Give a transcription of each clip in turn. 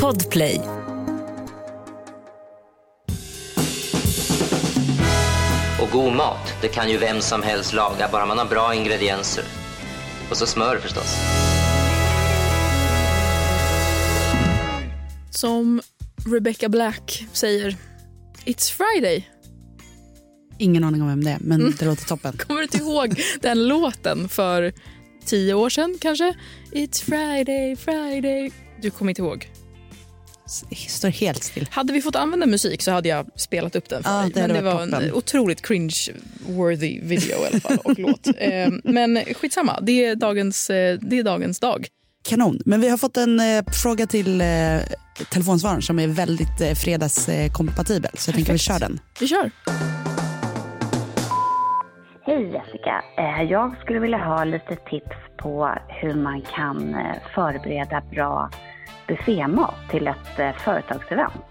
Podplay. Och god mat, det kan ju vem som helst laga, bara man har bra ingredienser. Och så smör förstås. Som Rebecca Black säger, It's Friday. Ingen aning om vem det är, men det låter toppen. Kommer du inte ihåg den låten för tio år sedan kanske? It's Friday, Friday. Du kommer inte ihåg? Står helt still. Hade vi fått använda musik så hade jag spelat upp den för Ja, dig. det Men det var en toppen. otroligt cringe-worthy video i alla fall och låt. Eh, Men skitsamma, det är dagens, eh, det är dagens dag. Kanon. Men vi har fått en eh, fråga till eh, telefonsvararen som är väldigt eh, fredagskompatibel. Så jag tänker vi kör den. Vi kör. Hej Jessica! Jag skulle vilja ha lite tips på hur man kan förbereda bra buffémat till ett eh, företagsevent.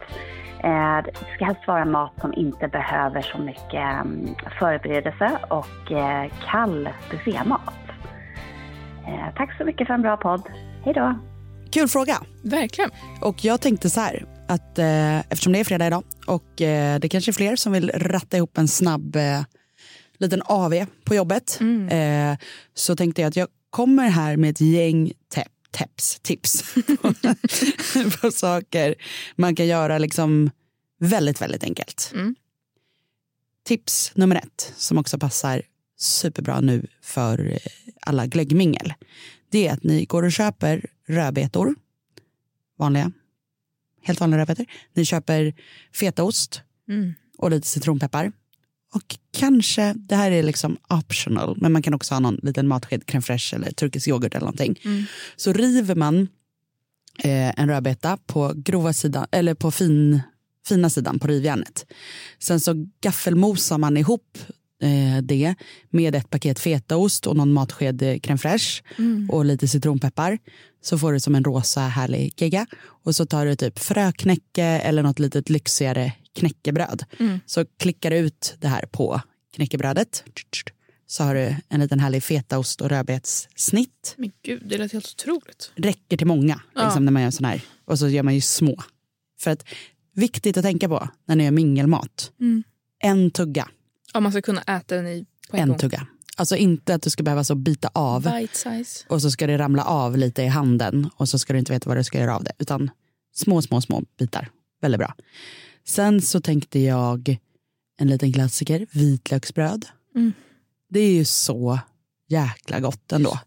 Eh, Det ska helst vara mat som inte behöver så mycket mm, förberedelse och eh, kall buffémat. Eh, Tack så mycket för en bra podd. Hej då! Kul fråga. Verkligen. Och jag tänkte så här, att eh, eftersom det är fredag idag och eh, det kanske är fler som vill ratta ihop en snabb eh, liten AV på jobbet. Eh, så tänkte jag att jag kommer här med ett gäng te- tips, tips på, på saker man kan göra liksom väldigt, väldigt enkelt. Mm. Tips nummer ett, som också passar superbra nu för eh, alla glöggmingel. Det är att ni går och köper rödbetor, vanliga, helt vanliga rödbetor. Ni köper fetaost Mm. och lite citronpeppar. Och kanske, det här är liksom optional, men man kan också ha någon liten matsked crème fraîche eller turkisk yoghurt eller någonting. Mm. Så river man eh, en rödbeta på grova sidan, eller på fin, fina sidan på rivjärnet. Sen så gaffelmosar man ihop eh, det med ett paket fetaost och någon matsked eh, crème fraîche och lite citronpeppar. Så får du som en rosa härlig gegga. Och så tar du typ fröknäcke eller något litet lyxigare knäckebröd. Så klickar du ut det här på knäckebrödet. Så har du en liten härlig fetaost och rödbetssnitt. Men gud, det lät helt otroligt. Räcker till många Ja. liksom, när man gör sån här. Och så gör man ju små. För att viktigt att tänka på när ni gör mingelmat. Mm. En tugga. Ja, man ska kunna äta den i på en, En gång. tugga. Alltså inte att du ska behöva så bita av Bite size. och så ska det ramla av lite i handen och så ska du inte veta vad du ska göra av det. Utan små, små, små bitar. Väldigt bra. Sen så tänkte jag en liten klassiker, vitlöksbröd. Mm. Det är ju så jäkla gott ändå.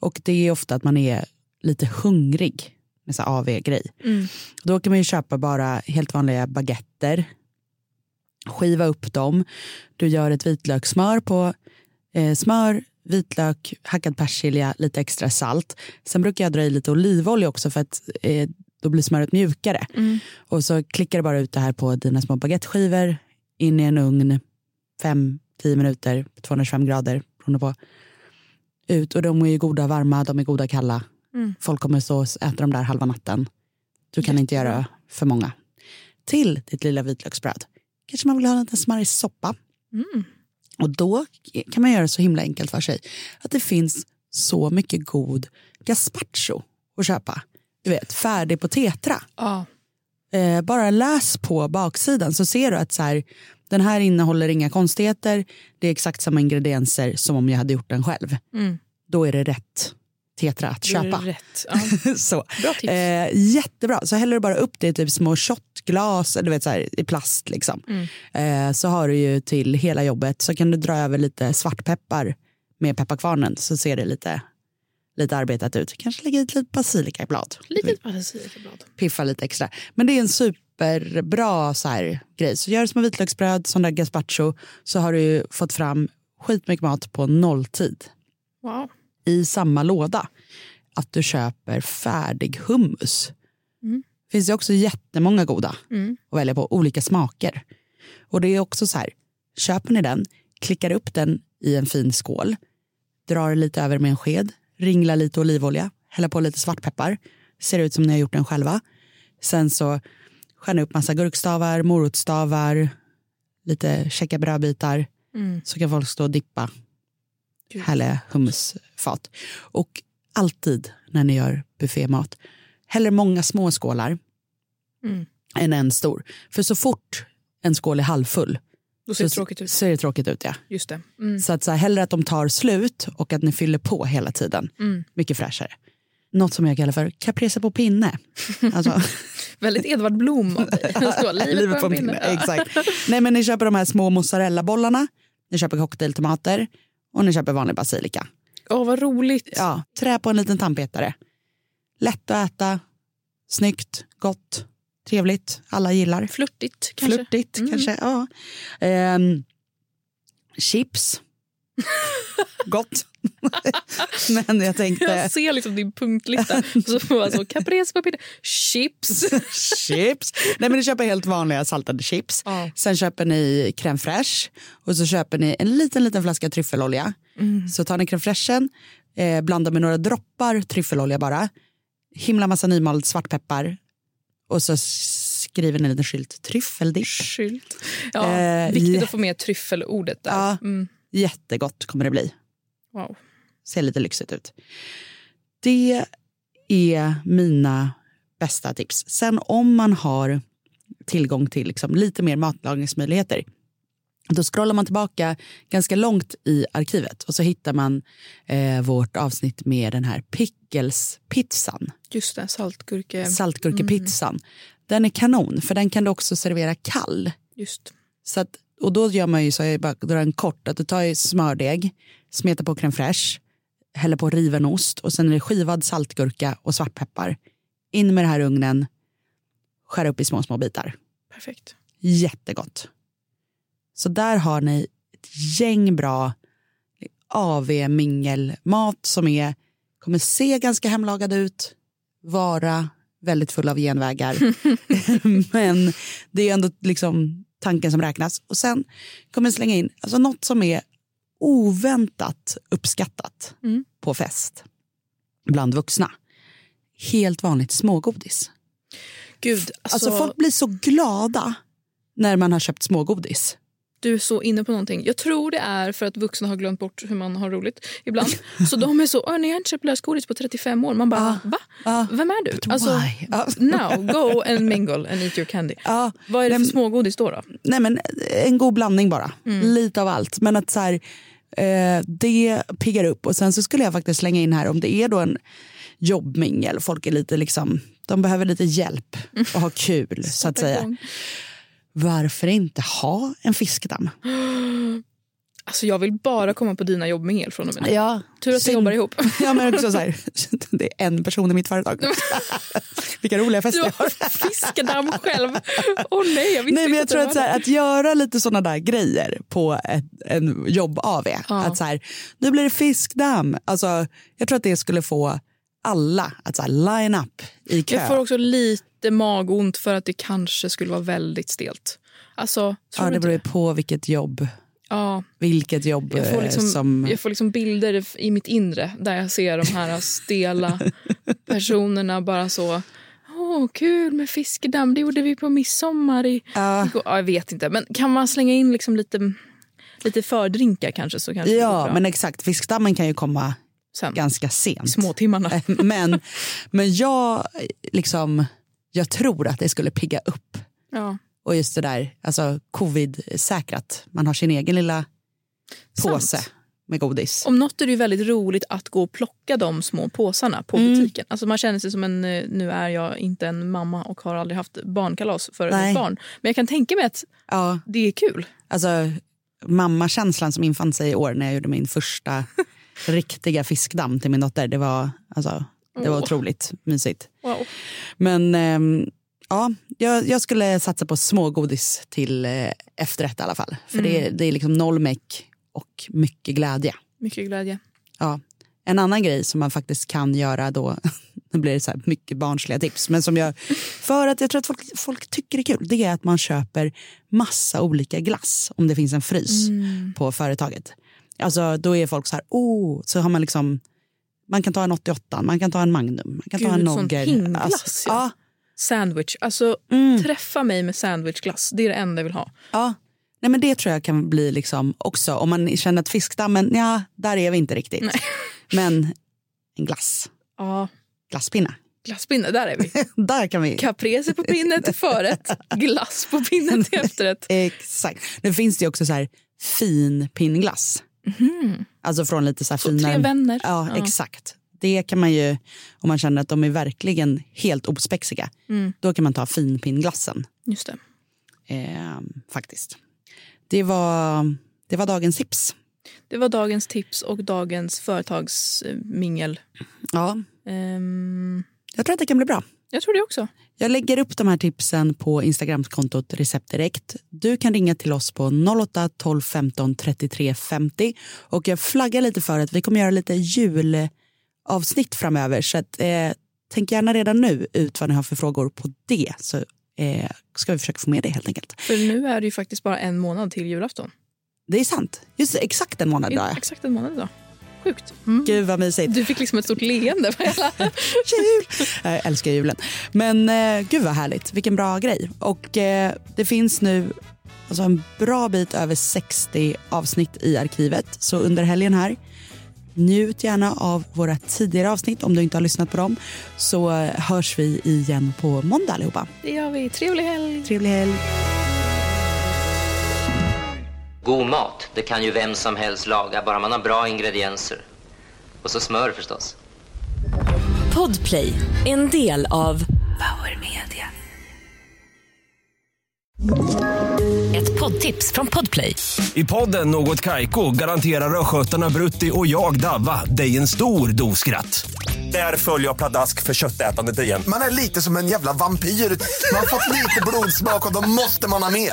Och det är ofta att man är lite hungrig med så här AV-grej. Mm. Då kan man ju köpa bara helt vanliga baguetter. Skiva upp dem. Du gör ett vitlökssmör på eh, smör, vitlök, hackad persilja, lite extra salt. Sen brukar jag dra i lite olivolja också för att eh, då blir smöret mjukare. Mm. Och så klickar du bara ut det här på dina små baguetteskivor in i en ugn 5-10 minuter, 225 grader beroende på. Ut och de är ju goda varma, de är goda kalla. Mm. Folk kommer och äta dem där halva natten. Du kan inte Jättebra. göra för många. Till ditt lilla vitlöksbröd kanske man vill ha en liten smarrig soppa. Mm. Och då kan man göra det så himla enkelt för sig att det finns så mycket god gazpacho att köpa. Du vet, färdig på tetra. Ja. Eh, bara läs på baksidan så ser du att så här, den här innehåller inga konstigheter. Det är exakt samma ingredienser som om jag hade gjort den själv. Mm. Då är det rätt tetra att köpa. Rätt. Ja. så. Bra tips. Eh, jättebra. Så häller du bara upp det i typ små shotglas du vet, så här, i plast. Liksom. Mm. Eh, så har du ju till hela jobbet så kan du dra över lite svartpeppar med pepparkvarnen så ser det lite, lite arbetat ut. Kanske lägga i lite basilikablad. Litet basilikablad. Piffa lite extra. Men det är en superbra så här, grej. Så gör det som vitlöksbröd, sån där gazpacho så har du fått fram skitmycket mat på nolltid Wow. i samma låda att du köper färdig hummus. Mm. finns det också jättemånga goda Mm. att välja på, olika smaker. Och det är också så här, köper ni den, klickar upp den i en fin skål, drar lite över med en sked, ringlar lite olivolja, häller på lite svartpeppar, ser ut som ni har gjort den själva. Sen så skär ni upp massa gurkstavar, morotstavar, lite käcka brödbitar, Mm. så kan folk stå och dippa Gud. härliga hummusfat. Och alltid när ni gör buffémat, hellre många små skålar Mm. än en stor. För så fort en skål är halvfull Då ser det så tråkigt ut. ser det tråkigt ut. Ja. Just det. Mm. Så att så här, hellre att de tar slut och att ni fyller på hela tiden. Mm. Mycket fräschare. Något som jag kallar för caprese på pinne. Alltså, Väldigt Edvard Blom av dig. Livet, på en pinne. Ja. Exakt. Nej, men ni köper de här små mozzarellabollarna, ni köper cocktailtomater och ni köper vanlig basilika. Åh, vad roligt. Ja, trä på en liten tandpetare. Lätt att äta, snyggt, gott, trevligt. Alla gillar. Flörtigt kanske. Flörtigt Mm. kanske. Ja. Ehm, chips. Gott. Men jag tänkte... Jag ser liksom din punktlista. Så får man så caprese på. Chips. chips. Nej, men ni köper helt vanliga saltade chips. Ja. Sen köper ni crème fraîche och så köper ni en liten, liten flaska tryffelolja. Mm. Så tar ni crème fraîchen, eh, blandar med några droppar tryffelolja bara. Himla massa nymald svartpeppar. Och så skriver ni en liten skylt tryffeldipp. Skylt. Ja, Eh, viktigt att få med tryffelordet där. Ja. Mm. Jättegott kommer det bli. Wow. Ser lite lyxigt ut. Det är mina bästa tips. Sen om man har tillgång till liksom lite mer matlagningsmöjligheter då scrollar man tillbaka ganska långt i arkivet och så hittar man eh, vårt avsnitt med den här pickles-pizzan. Just det, saltgurke. Saltgurkepizzan. Den är kanon för den kan du också servera kall. Just. Så att, och då gör man ju så jag bara drar en kort, att du tar smördeg, smetar på crème fraîche, häller på riven ost och sen är det skivad saltgurka och svartpeppar. In med det här ugnen, skär upp i små, små bitar. Perfekt. Jättegott. Så där har ni ett gäng bra AV-mingelmat som är, kommer se ganska hemlagad ut, vara väldigt full av genvägar. Men det är ändå liksom tanken som räknas. Och sen kommer jag slänga in alltså något som är oväntat uppskattat Mm. på fest bland vuxna. Helt vanligt smågodis. Gud, alltså, Alltså, folk blir så glada när man har köpt smågodis. Du är så inne på någonting. Jag tror det är för att vuxna har glömt bort hur man har roligt ibland. Så de är så, "Åh, nej, jag har inte köpt lösgodis på 35 år. Man bara, Ah. va? Ah. Vem är du? Alltså? Ja. now, go and mingle and eat your candy. Ja, Vad är det för Nej, smågodis då? då? nej men en god blandning bara. Mm. Lite av allt. Men att så här, eh, det piggar upp. Och sen så skulle jag faktiskt slänga in här om det är då en jobbmingel. Folk är lite liksom, de behöver lite hjälp och ha kul så att säga. Varför inte ha en fiskdamm? Alltså, jag vill bara komma på dina jobbmingel från och med nu. Ja, Tur att vi jobbar ihop. Ja, men också så här, det är en person i mitt företag. Vilka roliga fester jag har. fiskedamm själv. Åh nej, jag visste Nej, men jag att tror att, så här, att göra lite såna där grejer på ett, en jobb-AV. Ja. Att så här, nu blir det fiskdamm. Alltså, jag tror att det skulle få alla att så här, line up i kö. Jag får också lite magont för att det kanske skulle vara väldigt stelt. Alltså, ja, det beror ju på vilket jobb. Ja, Vilket jobb jag får, eh, liksom, som... jag får liksom bilder i mitt inre där jag ser de här stela personerna bara så... Åh, kul med fiskedamm, det gjorde vi på midsommar i... Igår." Ja, jag vet inte, men kan man slänga in liksom lite, lite fördrinkar kanske så kanske Ja, men exakt. Fiskdammen kan ju komma Sen, ganska sent. småtimmarna. men, men jag, liksom, jag tror att det skulle pigga upp. Ja. Och just det där, alltså covid-säkrat. Man har sin egen lilla påse Sant. med godis. Om något är det ju väldigt roligt att gå och plocka de små påsarna på Mm. butiken. Alltså man känner sig som en, eh, nu är jag inte en mamma och har aldrig haft barnkalas för Nej. ett barn. Men jag kan tänka mig att Ja, det är kul. alltså mammakänslan som infann sig i år när jag gjorde min första riktiga fiskdamm till min dotter. Det var, alltså, det var Åh. otroligt mysigt. Wow. Men ehm, ja, jag, jag skulle satsa på smågodis till eh, efterrätt i alla fall. För det, Mm. är, det är liksom noll meck och mycket glädje. Mycket glädje. Ja. En annan grej som man faktiskt kan göra då, nu blir det så här mycket barnsliga tips, men som jag, för att jag tror att folk, folk tycker det är kul, det är att man köper massa olika glass om det finns en frys Mm. på företaget. Alltså då är folk så här, oh, så har man liksom, man kan ta en 88, man kan ta en Magnum, man kan ta Gud, en sån Nogger. pingglass, Alltså, ja. ja. Sandwich. Alltså, Mm. träffa mig med sandwichglass. Det är det enda jag vill ha. Ja, Nej, men det tror jag kan bli liksom också, om man känner att fiskdammen, ja, där är vi inte riktigt. Nej. Men en glass, Ja, glasspinne Glasspinne, där är vi. Där kan vi... Caprese på pinne till förrätt, glass på pinne till efterrätt. Exakt. Nu finns det också så här fin pinnglass. Alltså från lite så här Så finare... tre vänner. Ja, Ja. exakt. Det kan man ju, om man känner att de är verkligen helt ospexiga, Mm. då kan man ta finpinnglassen. Just det. Eh, faktiskt. Det var, det var dagens tips. Det var dagens tips och dagens företagsmingel. Ja, Ehm, jag tror att det kan bli bra. Jag tror det också. Jag lägger upp de här tipsen på Instagramkontot Recept Direkt. Du kan ringa till oss på 08 12 15 33 50. Och jag flaggar lite för att vi kommer göra lite julavsnitt framöver. Så att, eh, tänk gärna redan nu ut vad ni har för frågor på det. Så eh, ska vi försöka få med det helt enkelt. För nu är det ju faktiskt bara en månad till julafton. Det är sant. Just exakt en månad idag. Exakt en månad idag. Sjukt. Mm. Gud vad mysigt. Du fick liksom ett stort leende på hela... Jul! Jag älskar julen. Men eh, gud vad härligt. Vilken bra grej. Och eh, det finns nu alltså en bra bit över 60 avsnitt i arkivet. Så under helgen här, njut gärna av våra tidigare avsnitt om du inte har lyssnat på dem. Så eh, hörs vi igen på måndag allihopa. Det gör vi. Trevlig helg. Trevlig helg. God mat, det kan ju vem som helst laga, bara man har bra ingredienser. Och så smör förstås. Podplay, en del av Power Media. Ett poddtips från Podplay. I podden Något Kaiko garanterar östgötarna Brutti och jag, Davva, dig en stor dos skratt. Där följer jag pladask för köttätandet igen. Man är lite som en jävla vampyr. Man har fått lite blodsmak och då måste man ha mer.